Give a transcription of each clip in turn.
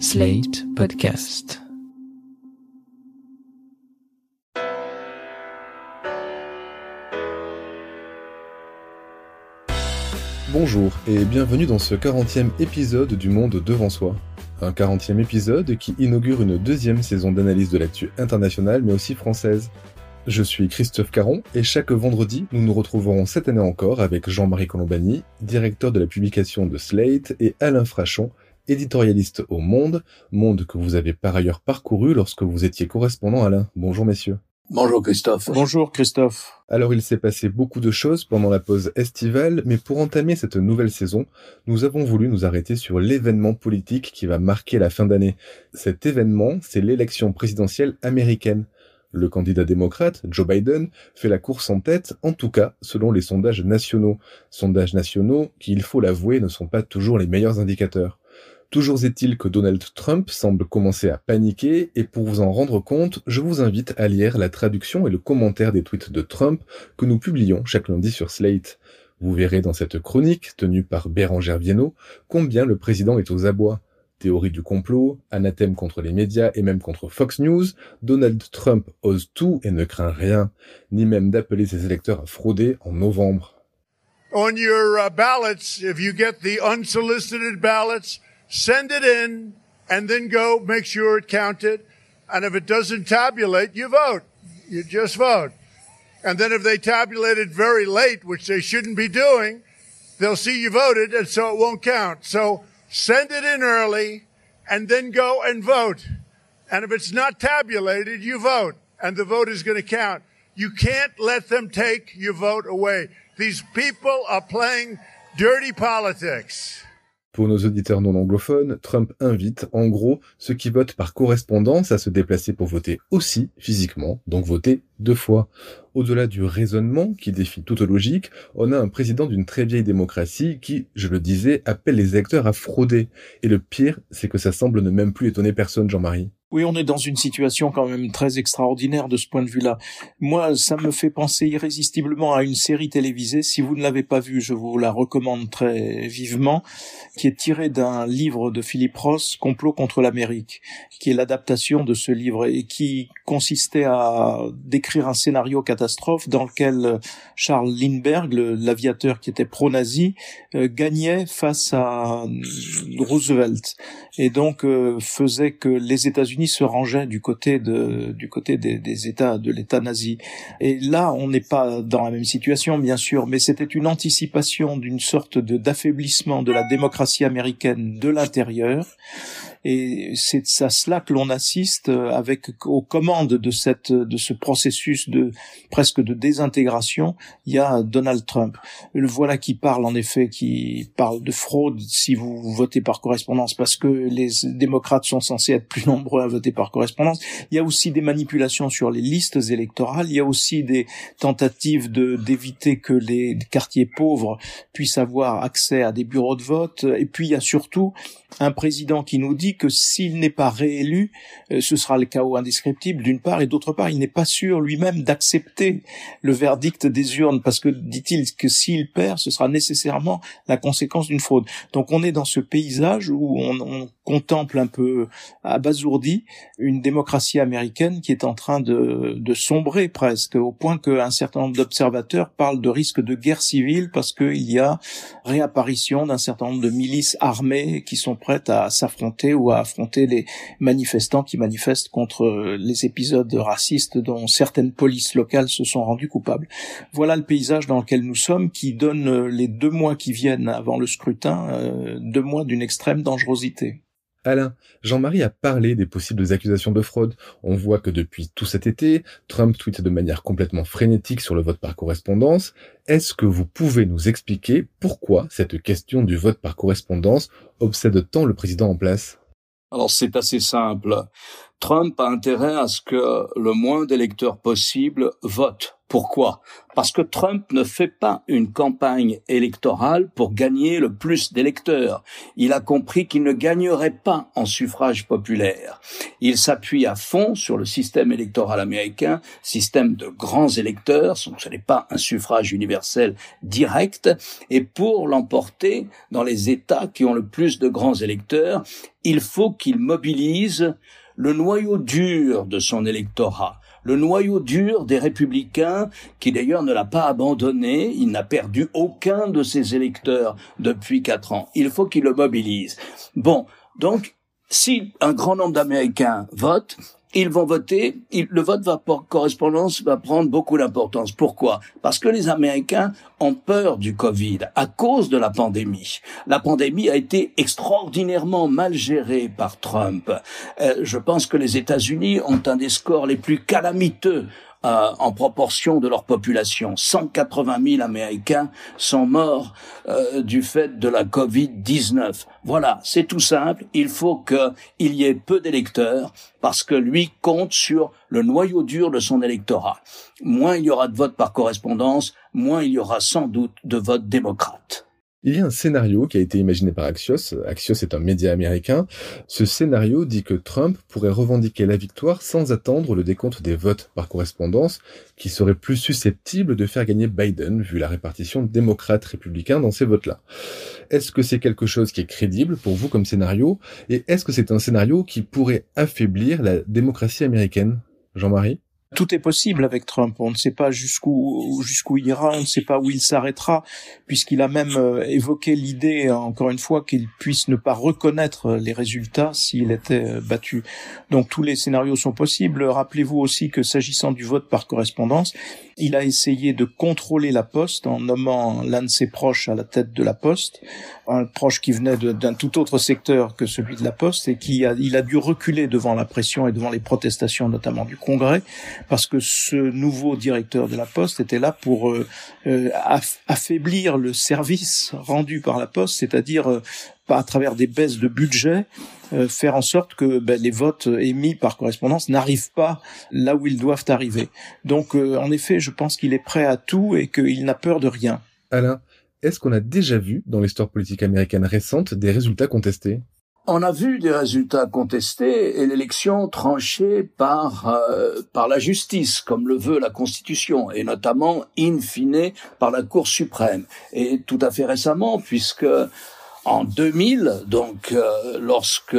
Slate Podcast. Bonjour et bienvenue dans ce 40e épisode du Monde devant soi. Un 40e épisode qui inaugure une deuxième saison d'analyse de l'actu internationale mais aussi française. Je suis Christophe Caron et chaque vendredi, nous nous retrouverons cette année encore avec Jean-Marie Colombani, directeur de la publication de Slate, et Alain Frachon, éditorialiste au Monde, monde que vous avez par ailleurs parcouru lorsque vous étiez correspondant Alain. Bonjour messieurs. Bonjour Christophe. Bonjour Christophe. Alors il s'est passé beaucoup de choses pendant la pause estivale, mais pour entamer cette nouvelle saison, nous avons voulu nous arrêter sur l'événement politique qui va marquer la fin d'année. Cet événement, c'est l'élection présidentielle américaine. Le candidat démocrate, Joe Biden, fait la course en tête, en tout cas selon les sondages nationaux. Sondages nationaux qui, il faut l'avouer, ne sont pas toujours les meilleurs indicateurs. Toujours est-il que Donald Trump semble commencer à paniquer, et pour vous en rendre compte, je vous invite à lire la traduction et le commentaire des tweets de Trump que nous publions chaque lundi sur Slate. Vous verrez dans cette chronique, tenue par Bérangère Viennot, combien le président est aux abois théorie du complot, anathème contre les médias et même contre Fox News, Donald Trump ose tout et ne craint rien, ni même d'appeler ses électeurs à frauder en novembre. Send it in and then go make sure it counted. And if it doesn't tabulate, you vote. You just vote. And then if they tabulate it very late, which they shouldn't be doing, they'll see you voted and so it won't count. So send it in early, and then go and vote. And if it's not tabulated, you vote, and the vote is going to count. You can't let them take your vote away. These people are playing dirty politics. Pour nos auditeurs non anglophones, Trump invite, en gros, ceux qui votent par correspondance à se déplacer pour voter aussi physiquement, donc voter deux fois. Au-delà du raisonnement qui défie toute logique, on a un président d'une très vieille démocratie qui, je le disais, appelle les électeurs à frauder. Et le pire, c'est que ça semble ne même plus étonner personne, Jean-Marie. Oui, on est dans une situation quand même très extraordinaire de ce point de vue-là. Moi, ça me fait penser irrésistiblement à une série télévisée. Si vous ne l'avez pas vue, je vous la recommande très vivement, qui est tirée d'un livre de Philip Ross, Complot contre l'Amérique, qui est l'adaptation de ce livre et qui consistait à décrire un scénario catastrophe dans lequel Charles Lindbergh, l'aviateur qui était pro-nazi, euh, gagnait face à Roosevelt et donc euh, faisait que les États-Unis se rangeait du côté de des, États de l'État nazi. Et là, on n'est pas dans la même situation, bien sûr, mais c'était une anticipation d'une sorte d'affaiblissement de la démocratie américaine de l'intérieur et c'est à cela que l'on assiste euh, avec aux commandes de cette de ce processus de presque de désintégration. Il y a Donald Trump. Le voilà qui parle en effet, qui parle de fraude si vous votez par correspondance parce que les démocrates sont censés être plus nombreux à voter par correspondance. Il y a aussi des manipulations sur les listes électorales. Il y a aussi des tentatives de d'éviter que les quartiers pauvres puissent avoir accès à des bureaux de vote. Et puis il y a surtout un président qui nous dit que s'il n'est pas réélu, euh, ce sera le chaos indescriptible d'une part, et d'autre part, il n'est pas sûr lui-même d'accepter le verdict des urnes, parce que dit-il que s'il perd, ce sera nécessairement la conséquence d'une fraude. Donc on est dans ce paysage où on, on contemple un peu abasourdi une démocratie américaine qui est en train de, de sombrer presque, au point qu'un certain nombre d'observateurs parlent de risque de guerre civile parce qu'il y a réapparition d'un certain nombre de milices armées qui sont prêtes à s'affronter à affronter les manifestants qui manifestent contre les épisodes racistes dont certaines polices locales se sont rendues coupables. Voilà le paysage dans lequel nous sommes qui donne les deux mois qui viennent avant le scrutin, euh, deux mois d'une extrême dangerosité. Alain, Jean-Marie a parlé des possibles accusations de fraude. On voit que depuis tout cet été, Trump tweete de manière complètement frénétique sur le vote par correspondance. Est-ce que vous pouvez nous expliquer pourquoi cette question du vote par correspondance obsède tant le président en place? Alors c'est assez simple. Trump a intérêt à ce que le moins d'électeurs possible votent. Pourquoi? Parce que Trump ne fait pas une campagne électorale pour gagner le plus d'électeurs. Il a compris qu'il ne gagnerait pas en suffrage populaire. Il s'appuie à fond sur le système électoral américain, système de grands électeurs, donc ce n'est pas un suffrage universel direct, et pour l'emporter dans les États qui ont le plus de grands électeurs, il faut qu'il mobilise le noyau dur de son électorat, le noyau dur des républicains, qui d'ailleurs ne l'a pas abandonné, il n'a perdu aucun de ses électeurs depuis quatre ans. Il faut qu'il le mobilise. Bon, donc, si un grand nombre d'Américains votent, ils vont voter, le vote va correspondance va prendre beaucoup d'importance. Pourquoi? Parce que les Américains ont peur du Covid à cause de la pandémie. La pandémie a été extraordinairement mal gérée par Trump. Euh, je pense que les États-Unis ont un des scores les plus calamiteux euh, en proportion de leur population. 180 000 Américains sont morts euh, du fait de la Covid-19. Voilà, c'est tout simple. Il faut qu'il y ait peu d'électeurs parce que lui compte sur le noyau dur de son électorat. Moins il y aura de votes par correspondance, moins il y aura sans doute de votes démocrates. Il y a un scénario qui a été imaginé par Axios. Axios est un média américain. Ce scénario dit que Trump pourrait revendiquer la victoire sans attendre le décompte des votes par correspondance, qui serait plus susceptible de faire gagner Biden, vu la répartition démocrate-républicain dans ces votes-là. Est-ce que c'est quelque chose qui est crédible pour vous comme scénario? Et est-ce que c'est un scénario qui pourrait affaiblir la démocratie américaine? Jean-Marie? Tout est possible avec Trump. On ne sait pas jusqu'où jusqu'où il ira, on ne sait pas où il s'arrêtera, puisqu'il a même euh, évoqué l'idée, encore une fois, qu'il puisse ne pas reconnaître les résultats s'il était euh, battu. Donc tous les scénarios sont possibles. Rappelez-vous aussi que s'agissant du vote par correspondance, il a essayé de contrôler la poste en nommant l'un de ses proches à la tête de la poste, un proche qui venait d'un tout autre secteur que celui de la poste et qui a, il a dû reculer devant la pression et devant les protestations notamment du Congrès parce que ce nouveau directeur de la poste était là pour euh, euh, affaiblir le service rendu par la poste, c'est-à-dire euh, à travers des baisses de budget, euh, faire en sorte que ben, les votes émis par correspondance n'arrivent pas là où ils doivent arriver. Donc, euh, en effet, je pense qu'il est prêt à tout et qu'il n'a peur de rien. Alain, est-ce qu'on a déjà vu dans l'histoire politique américaine récente des résultats contestés? On a vu des résultats contestés et l'élection tranchée par euh, par la justice, comme le veut la Constitution, et notamment in fine par la Cour suprême. Et tout à fait récemment, puisque en 2000, donc euh, lorsque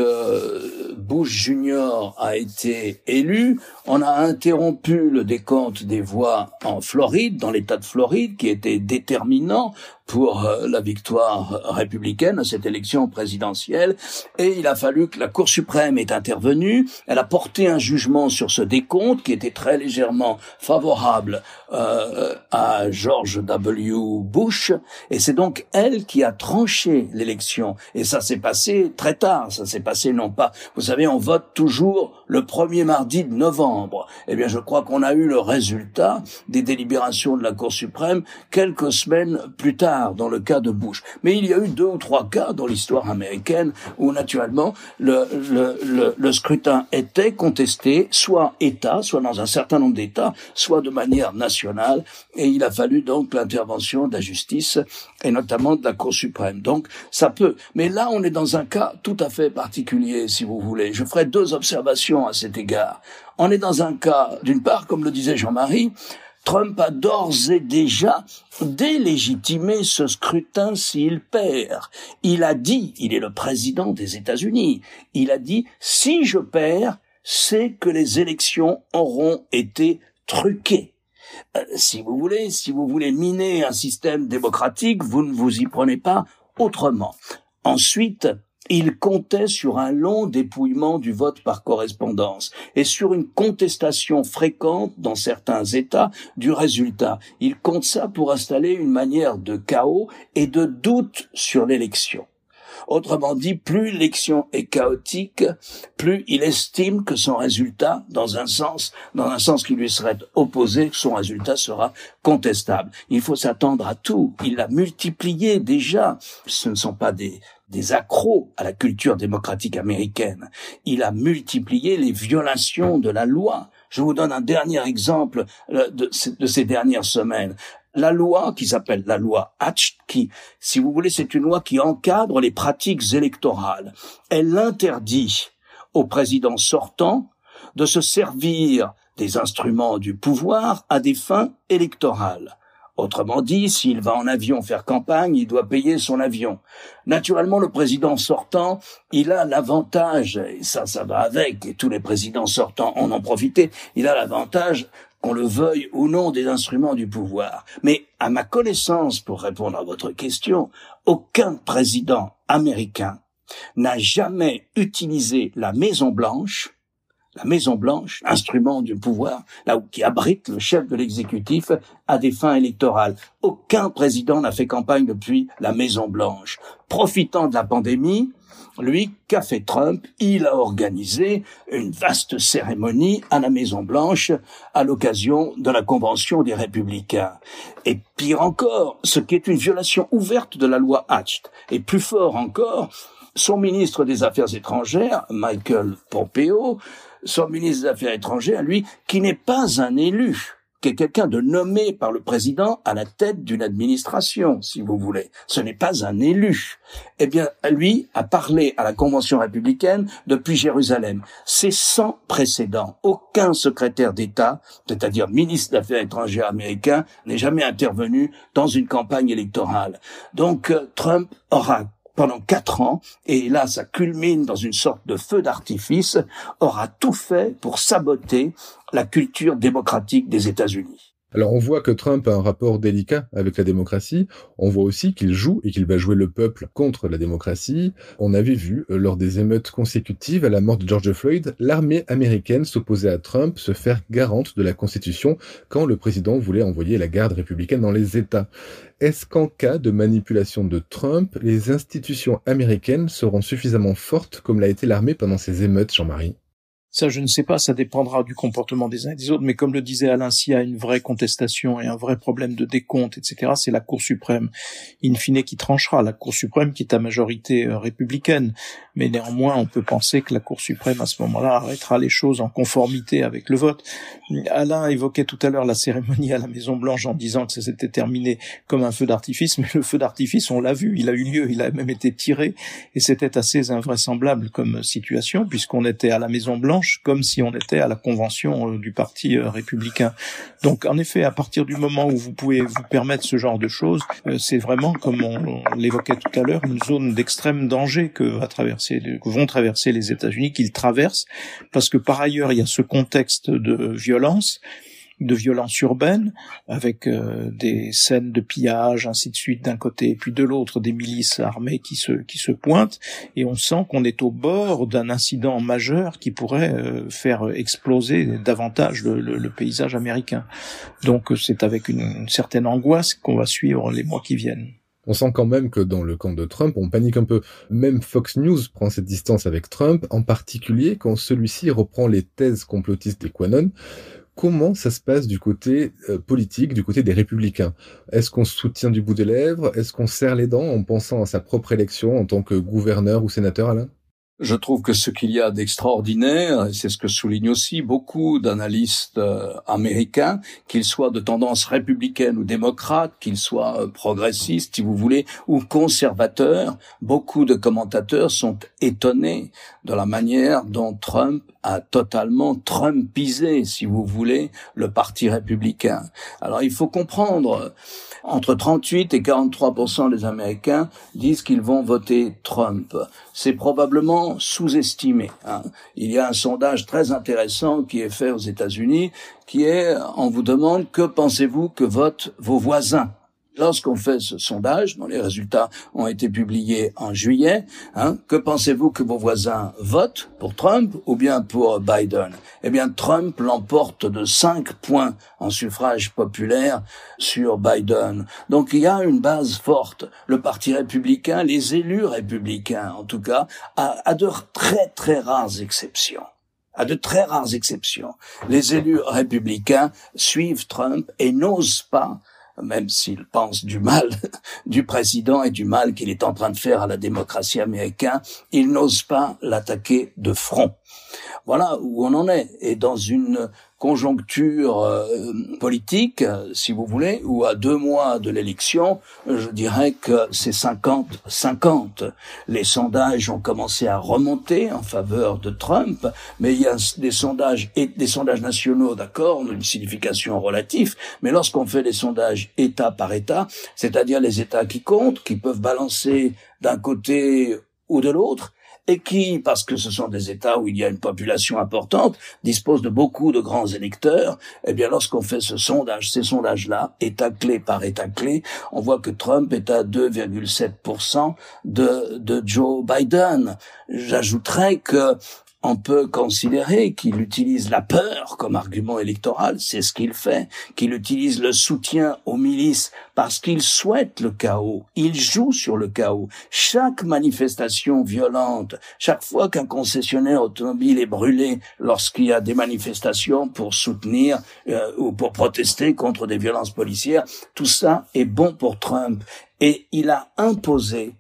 Bush Junior a été élu, on a interrompu le décompte des voix en Floride, dans l'État de Floride, qui était déterminant pour euh, la victoire républicaine à cette élection présidentielle et il a fallu que la Cour suprême ait intervenu. Elle a porté un jugement sur ce décompte qui était très légèrement favorable euh, à George W. Bush et c'est donc elle qui a tranché l'élection et ça s'est passé très tard. Ça s'est passé non pas, vous savez, on vote toujours le premier mardi de novembre. Eh bien, je crois qu'on a eu le résultat des délibérations de la Cour suprême quelques semaines plus tard dans le cas de Bush. Mais il y a eu deux ou trois cas dans l'histoire américaine où naturellement le, le, le, scrutin était contesté, soit État, soit dans un certain nombre d'États, soit de manière nationale, et il a fallu donc l'intervention de la justice et notamment de la Cour suprême. Donc ça peut. Mais là, on est dans un cas tout à fait particulier, si vous voulez. Je ferai deux observations à cet égard. On est dans un cas, d'une part, comme le disait Jean-Marie, Trump a d'ores et déjà délégitimé ce scrutin s'il perd. Il a dit, il est le président des États-Unis, il a dit, si je perds, c'est que les élections auront été truquées. Euh, si vous voulez, si vous voulez miner un système démocratique, vous ne vous y prenez pas autrement. Ensuite, il comptait sur un long dépouillement du vote par correspondance et sur une contestation fréquente dans certains États du résultat. Il compte ça pour installer une manière de chaos et de doute sur l'élection. Autrement dit, plus l'élection est chaotique, plus il estime que son résultat, dans un sens, dans un sens qui lui serait opposé, son résultat sera contestable. Il faut s'attendre à tout. Il l'a multiplié déjà. Ce ne sont pas des des accros à la culture démocratique américaine. Il a multiplié les violations de la loi. Je vous donne un dernier exemple euh, de, ces dernières semaines. La loi qui s'appelle la loi Hatch, qui, si vous voulez, c'est une loi qui encadre les pratiques électorales. Elle interdit au président sortant de se servir des instruments du pouvoir à des fins électorales. Autrement dit, s'il va en avion faire campagne, il doit payer son avion. Naturellement, le président sortant, il a l'avantage, et ça, ça va avec, et tous les présidents sortants en ont profité, il a l'avantage qu'on le veuille ou non des instruments du pouvoir. Mais à ma connaissance, pour répondre à votre question, aucun président américain n'a jamais utilisé la Maison Blanche la Maison Blanche, instrument du pouvoir, là où qui abrite le chef de l'exécutif à des fins électorales. Aucun président n'a fait campagne depuis la Maison Blanche. Profitant de la pandémie, lui, qu'a fait Trump Il a organisé une vaste cérémonie à la Maison Blanche à l'occasion de la Convention des Républicains. Et pire encore, ce qui est une violation ouverte de la loi Hatch. Et plus fort encore, son ministre des Affaires étrangères, Michael Pompeo, son ministre des Affaires étrangères, lui, qui n'est pas un élu, qui est quelqu'un de nommé par le président à la tête d'une administration, si vous voulez. Ce n'est pas un élu. Eh bien, lui a parlé à la Convention républicaine depuis Jérusalem. C'est sans précédent. Aucun secrétaire d'État, c'est-à-dire ministre des Affaires étrangères américain, n'est jamais intervenu dans une campagne électorale. Donc, euh, Trump aura pendant quatre ans, et là ça culmine dans une sorte de feu d'artifice, aura tout fait pour saboter la culture démocratique des États-Unis. Alors on voit que Trump a un rapport délicat avec la démocratie, on voit aussi qu'il joue et qu'il va jouer le peuple contre la démocratie. On avait vu, euh, lors des émeutes consécutives à la mort de George Floyd, l'armée américaine s'opposait à Trump se faire garante de la Constitution quand le président voulait envoyer la garde républicaine dans les États. Est-ce qu'en cas de manipulation de Trump, les institutions américaines seront suffisamment fortes comme l'a été l'armée pendant ces émeutes, Jean-Marie? Ça, je ne sais pas, ça dépendra du comportement des uns et des autres, mais comme le disait Alain, s'il y a une vraie contestation et un vrai problème de décompte, etc., c'est la Cour suprême, in fine, qui tranchera. La Cour suprême qui est à majorité euh, républicaine, mais néanmoins, on peut penser que la Cour suprême, à ce moment-là, arrêtera les choses en conformité avec le vote. Alain évoquait tout à l'heure la cérémonie à la Maison-Blanche en disant que ça s'était terminé comme un feu d'artifice, mais le feu d'artifice, on l'a vu, il a eu lieu, il a même été tiré, et c'était assez invraisemblable comme situation, puisqu'on était à la Maison-Blanche, comme si on était à la convention euh, du Parti euh, républicain. Donc en effet, à partir du moment où vous pouvez vous permettre ce genre de choses, euh, c'est vraiment, comme on, l'évoquait tout à l'heure, une zone d'extrême danger que, va traverser, que vont traverser les États-Unis, qu'ils traversent, parce que par ailleurs, il y a ce contexte de violence de violence urbaine, avec euh, des scènes de pillage, ainsi de suite d'un côté, et puis de l'autre des milices armées qui se qui se pointent, et on sent qu'on est au bord d'un incident majeur qui pourrait euh, faire exploser davantage le, le, paysage américain. Donc c'est avec une, une certaine angoisse qu'on va suivre les mois qui viennent. On sent quand même que dans le camp de Trump, on panique un peu. Même Fox News prend cette distance avec Trump, en particulier quand celui-ci reprend les thèses complotistes des Quanon, Comment ça se passe du côté euh, politique, du côté des républicains? Est-ce qu'on se soutient du bout des lèvres? Est-ce qu'on serre les dents en pensant à sa propre élection en tant que gouverneur ou sénateur, Alain? Je trouve que ce qu'il y a d'extraordinaire, et c'est ce que soulignent aussi beaucoup d'analystes euh, américains, qu'ils soient de tendance républicaine ou démocrate, qu'ils soient euh, progressistes, si vous voulez, ou conservateurs, beaucoup de commentateurs sont étonnés de la manière dont Trump a totalement trumpisé, si vous voulez, le parti républicain. Alors il faut comprendre, entre 38 et 43% des Américains disent qu'ils vont voter Trump. C'est probablement sous-estimé. Hein. Il y a un sondage très intéressant qui est fait aux États-Unis, qui est, on vous demande que pensez-vous que votent vos voisins? Lorsqu'on fait ce sondage, dont les résultats ont été publiés en juillet, hein, que pensez-vous que vos voisins votent pour Trump ou bien pour Biden? Eh bien, Trump l'emporte de 5 points en suffrage populaire sur Biden. Donc il y a une base forte. Le Parti républicain, les élus républicains en tout cas, à, de très très rares exceptions à de très rares exceptions, les élus républicains suivent Trump et n'osent pas même s'il pense du mal du président et du mal qu'il est en train de faire à la démocratie américaine, il n'ose pas l'attaquer de front. Voilà où on en est. Et dans une conjoncture euh, politique, si vous voulez, ou à deux mois de l'élection, je dirais que c'est 50-50. Les sondages ont commencé à remonter en faveur de Trump, mais il y a des sondages et des sondages nationaux, d'accord, ont une signification relative, mais lorsqu'on fait des sondages État par État, c'est-à-dire les États qui comptent, qui peuvent balancer d'un côté ou de l'autre, et qui, parce que ce sont des États où il y a une population importante, disposent de beaucoup de grands électeurs, eh bien lorsqu'on fait ce sondage, ces sondages-là, État clé par État clé, on voit que Trump est à 2,7% de, de Joe Biden. J'ajouterais que on peut considérer qu'il utilise la peur comme argument électoral, c'est ce qu'il fait, qu'il utilise le soutien aux milices parce qu'il souhaite le chaos, il joue sur le chaos. Chaque manifestation violente, chaque fois qu'un concessionnaire automobile est brûlé lorsqu'il y a des manifestations pour soutenir euh, ou pour protester contre des violences policières, tout ça est bon pour Trump. Et il a imposé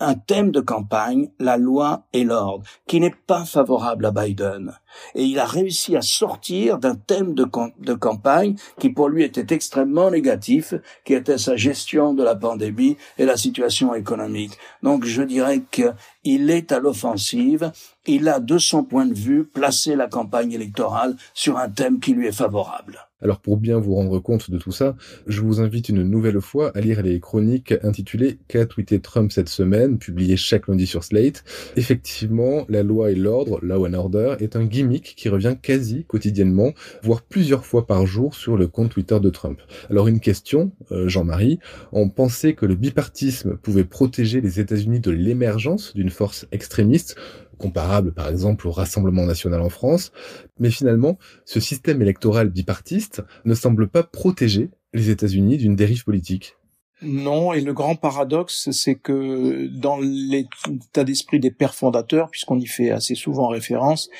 un thème de campagne, la loi et l'ordre, qui n'est pas favorable à Biden. Et il a réussi à sortir d'un thème de, de, campagne qui pour lui était extrêmement négatif, qui était sa gestion de la pandémie et la situation économique. Donc je dirais qu'il est à l'offensive, il a de son point de vue placé la campagne électorale sur un thème qui lui est favorable. Alors pour bien vous rendre compte de tout ça, je vous invite une nouvelle fois à lire les chroniques intitulées Qu'a tweeté Trump cette semaine, publiées chaque lundi sur Slate. Effectivement, la loi et l'ordre, law and order, est un qui revient quasi quotidiennement, voire plusieurs fois par jour sur le compte Twitter de Trump. Alors une question, euh, Jean-Marie, on pensait que le bipartisme pouvait protéger les États-Unis de l'émergence d'une force extrémiste comparable par exemple au Rassemblement national en France, mais finalement, ce système électoral bipartiste ne semble pas protéger les États-Unis d'une dérive politique. Non, et le grand paradoxe, c'est que dans l'état d'esprit des pères fondateurs, puisqu'on y fait assez souvent référence,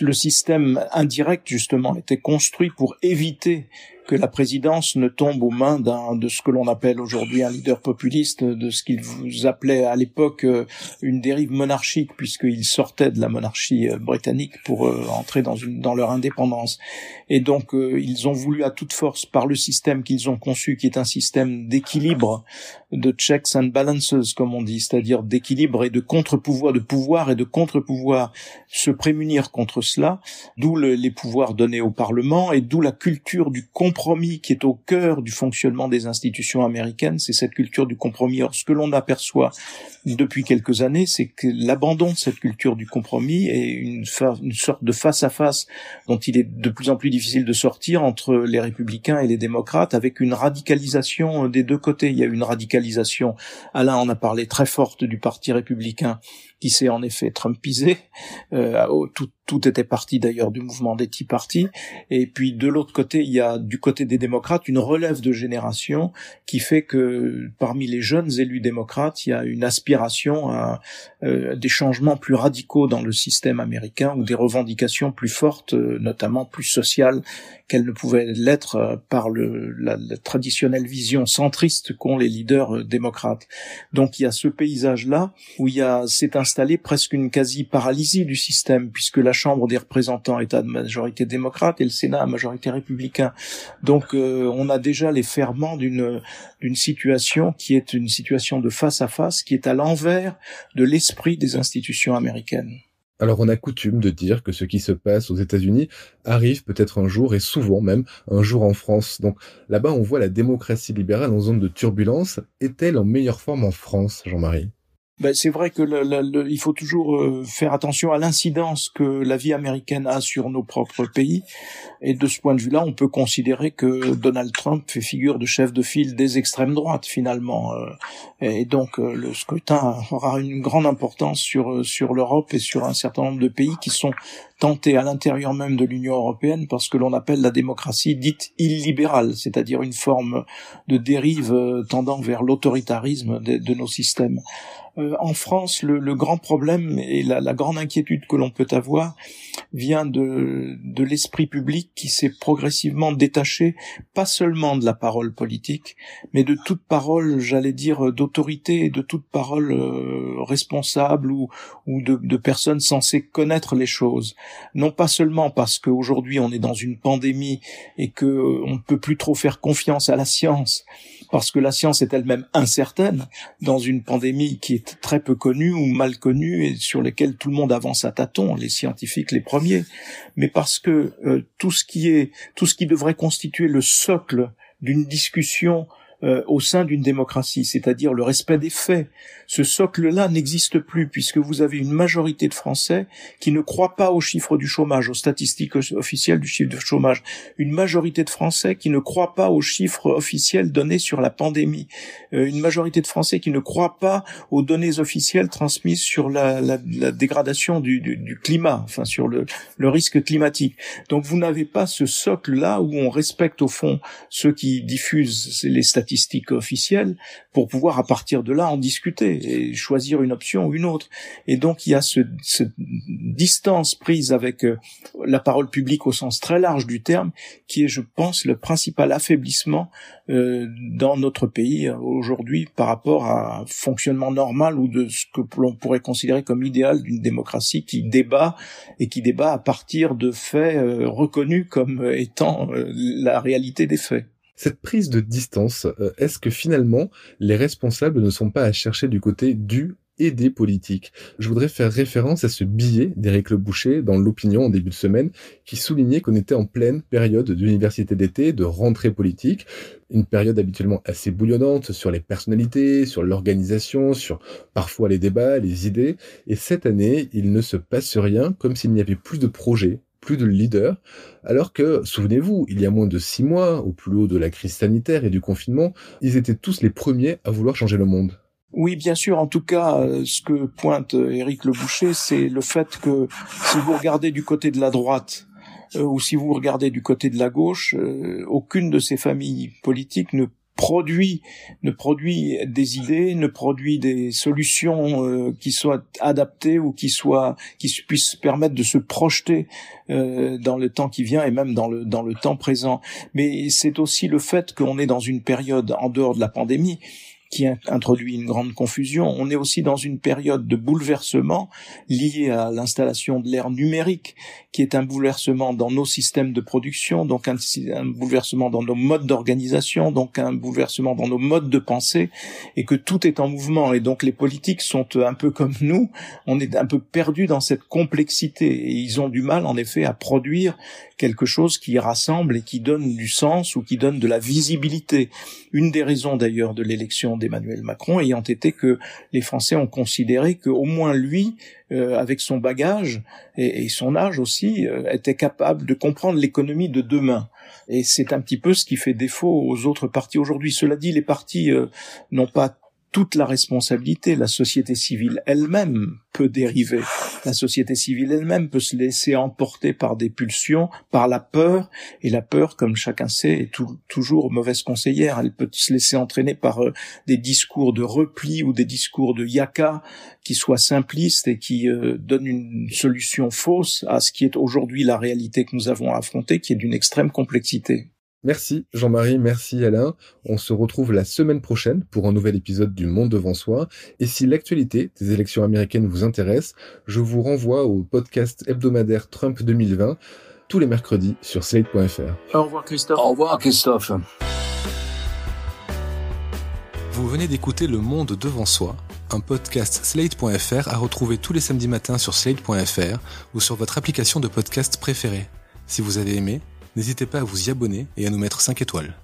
le système indirect, justement, était construit pour éviter que la présidence ne tombe aux mains d'un de ce que l'on appelle aujourd'hui un leader populiste, de ce qu'il vous appelait à l'époque euh, une dérive monarchique, puisqu'ils sortaient de la monarchie euh, britannique pour euh, entrer dans, une, dans leur indépendance. Et donc ils ont voulu à toute force, par le système qu'ils ont conçu, qui est un système d'équilibre, de checks and balances, comme on dit, c'est-à-dire d'équilibre et de contre-pouvoir, de pouvoir et de contre-pouvoir, se prémunir contre cela, d'où les pouvoirs donnés au Parlement et d'où la culture du compromis qui est au cœur du fonctionnement des institutions américaines, c'est cette culture du compromis. Or, ce que l'on aperçoit depuis quelques années, c'est que l'abandon de cette culture du compromis est une, sorte de face-à-face dont il est de plus en plus difficile de sortir entre les républicains et les démocrates, avec une radicalisation des deux côtés. Il y a une radicalisation, Alain en a parlé très forte du Parti républicain, qui s'est en effet trumpisé. Euh, tout, tout était parti d'ailleurs du mouvement des Tea Party. Et puis de l'autre côté, il y a du côté des démocrates une relève de génération qui fait que parmi les jeunes élus démocrates, il y a une aspiration à euh, des changements plus radicaux dans le système américain ou des revendications plus fortes, euh, notamment plus sociales qu'elles ne pouvaient l'être euh, par le, la, traditionnelle vision centriste qu'ont les leaders démocrates. Donc il y a ce paysage-là où il y a c'est installé presque une quasi-paralysie du système puisque la Chambre des représentants est à majorité démocrate et le Sénat à majorité républicain. Donc euh, on a déjà les ferments d'une d'une situation qui est une situation de face à face qui est à l'envers de l'esprit des institutions américaines. Alors on a coutume de dire que ce qui se passe aux États-Unis arrive peut-être un jour et souvent même un jour en France. Donc là-bas on voit la démocratie libérale en zone de turbulence. Est-elle en meilleure forme en France, Jean-Marie? Ben, c'est vrai que le, le, il faut toujours euh, faire attention à l'incidence que la vie américaine a sur nos propres pays. Et de ce point de vue-là, on peut considérer que Donald Trump fait figure de chef de file des extrêmes droites finalement. Euh. Et donc euh, le scrutin aura une grande importance sur sur l'Europe et sur un certain nombre de pays qui sont tentés à l'intérieur même de l'Union européenne par ce que l'on appelle la démocratie dite illibérale, c'est-à-dire une forme de dérive tendant vers l'autoritarisme de, de nos systèmes. Euh, en France, le, grand problème et la, grande inquiétude que l'on peut avoir, vient de, de l'esprit public qui s'est progressivement détaché, pas seulement de la parole politique, mais de toute parole, j'allais dire, d'autorité de toute parole euh, responsable ou, ou de, de personnes censées connaître les choses. Non pas seulement parce qu'aujourd'hui on est dans une pandémie et que on ne peut plus trop faire confiance à la science, parce que la science est elle-même incertaine dans une pandémie qui est très peu connue ou mal connue et sur lesquelles tout le monde avance à tâtons, les scientifiques les premiers, mais parce que euh, tout ce qui est tout ce qui devrait constituer le socle d'une discussion euh, au sein d'une démocratie, c'est-à-dire le respect des faits. Ce socle-là n'existe plus puisque vous avez une majorité de Français qui ne croient pas aux chiffres du chômage, aux statistiques officielles du chiffre de chômage. Une majorité de Français qui ne croient pas aux chiffres officiels donnés sur la pandémie. Euh, une majorité de Français qui ne croient pas aux données officielles transmises sur la, la, la dégradation du, du, du, climat, enfin sur le, le risque climatique. Donc vous n'avez pas ce socle-là où on respecte au fond ceux qui diffusent les statistiques officielles pour pouvoir à partir de là en discuter et choisir une option ou une autre. Et donc il y a ce, cette distance prise avec euh, la parole publique au sens très large du terme qui est, je pense, le principal affaiblissement euh, dans notre pays aujourd'hui par rapport à un fonctionnement normal ou de ce que l'on pourrait considérer comme idéal d'une démocratie qui débat et qui débat à partir de faits euh, reconnus comme étant la réalité des faits. Cette prise de distance, euh, est-ce que finalement les responsables ne sont pas à chercher du côté du et des politiques? Je voudrais faire référence à ce billet d'Éric Le Boucher dans l'opinion en début de semaine qui soulignait qu'on était en pleine période d'université d'été, de rentrée politique, une période habituellement assez bouillonnante sur les personnalités, sur l'organisation, sur parfois les débats, les idées. Et cette année, il ne se passe rien comme s'il n'y avait plus de projets, plus de leaders, alors que, souvenez-vous, il y a moins de six mois, au plus haut de la crise sanitaire et du confinement, ils étaient tous les premiers à vouloir changer le monde. Oui, bien sûr. En tout cas, euh, ce que pointe euh, Éric Le Boucher, c'est le fait que si vous regardez du côté de la droite, euh, ou si vous regardez du côté de la gauche, aucune de ces familles politiques ne produit ne produit des idées, ne produit des solutions euh, qui soient adaptées ou qui soient qui puissent permettre de se projeter euh, dans le temps qui vient et même dans le dans le temps présent. Mais c'est aussi le fait qu'on est dans une période en dehors de la pandémie qui introduit une grande confusion. On est aussi dans une période de bouleversement lié à l'installation de l'ère numérique, qui est un bouleversement dans nos systèmes de production, donc un, bouleversement dans nos modes d'organisation, donc un bouleversement dans nos modes de pensée, et que tout est en mouvement. Et donc les politiques sont un peu comme nous, on est un peu perdus dans cette complexité, et ils ont du mal en effet à produire quelque chose qui rassemble et qui donne du sens ou qui donne de la visibilité. Une des raisons d'ailleurs de l'élection d'Emmanuel Macron ayant été que les Français ont considéré qu'au moins lui, euh, avec son bagage et, son âge aussi, euh, était capable de comprendre l'économie de demain. Et c'est un petit peu ce qui fait défaut aux autres partis aujourd'hui. Cela dit, les partis euh, n'ont pas toute la responsabilité. La société civile elle-même peut dériver. La société civile elle-même peut se laisser emporter par des pulsions, par la peur. Et la peur, comme chacun sait, est toujours mauvaise conseillère. Elle peut se laisser entraîner par euh, des discours de repli ou des discours de yaka qui soient simplistes et qui euh, donnent une solution fausse à ce qui est aujourd'hui la réalité que nous avons à affronter, qui est d'une extrême complexité. Merci Jean-Marie, merci Alain. On se retrouve la semaine prochaine pour un nouvel épisode du Monde devant soi. Et si l'actualité des élections américaines vous intéresse, je vous renvoie au podcast hebdomadaire Trump 2020 tous les mercredis sur slate.fr. Au revoir Christophe. Au revoir Christophe. Vous venez d'écouter Le Monde devant soi, un podcast slate.fr à retrouver tous les samedis matins sur slate.fr ou sur votre application de podcast préférée. Si vous avez aimé, n'hésitez pas à vous y abonner et à nous mettre 5 étoiles.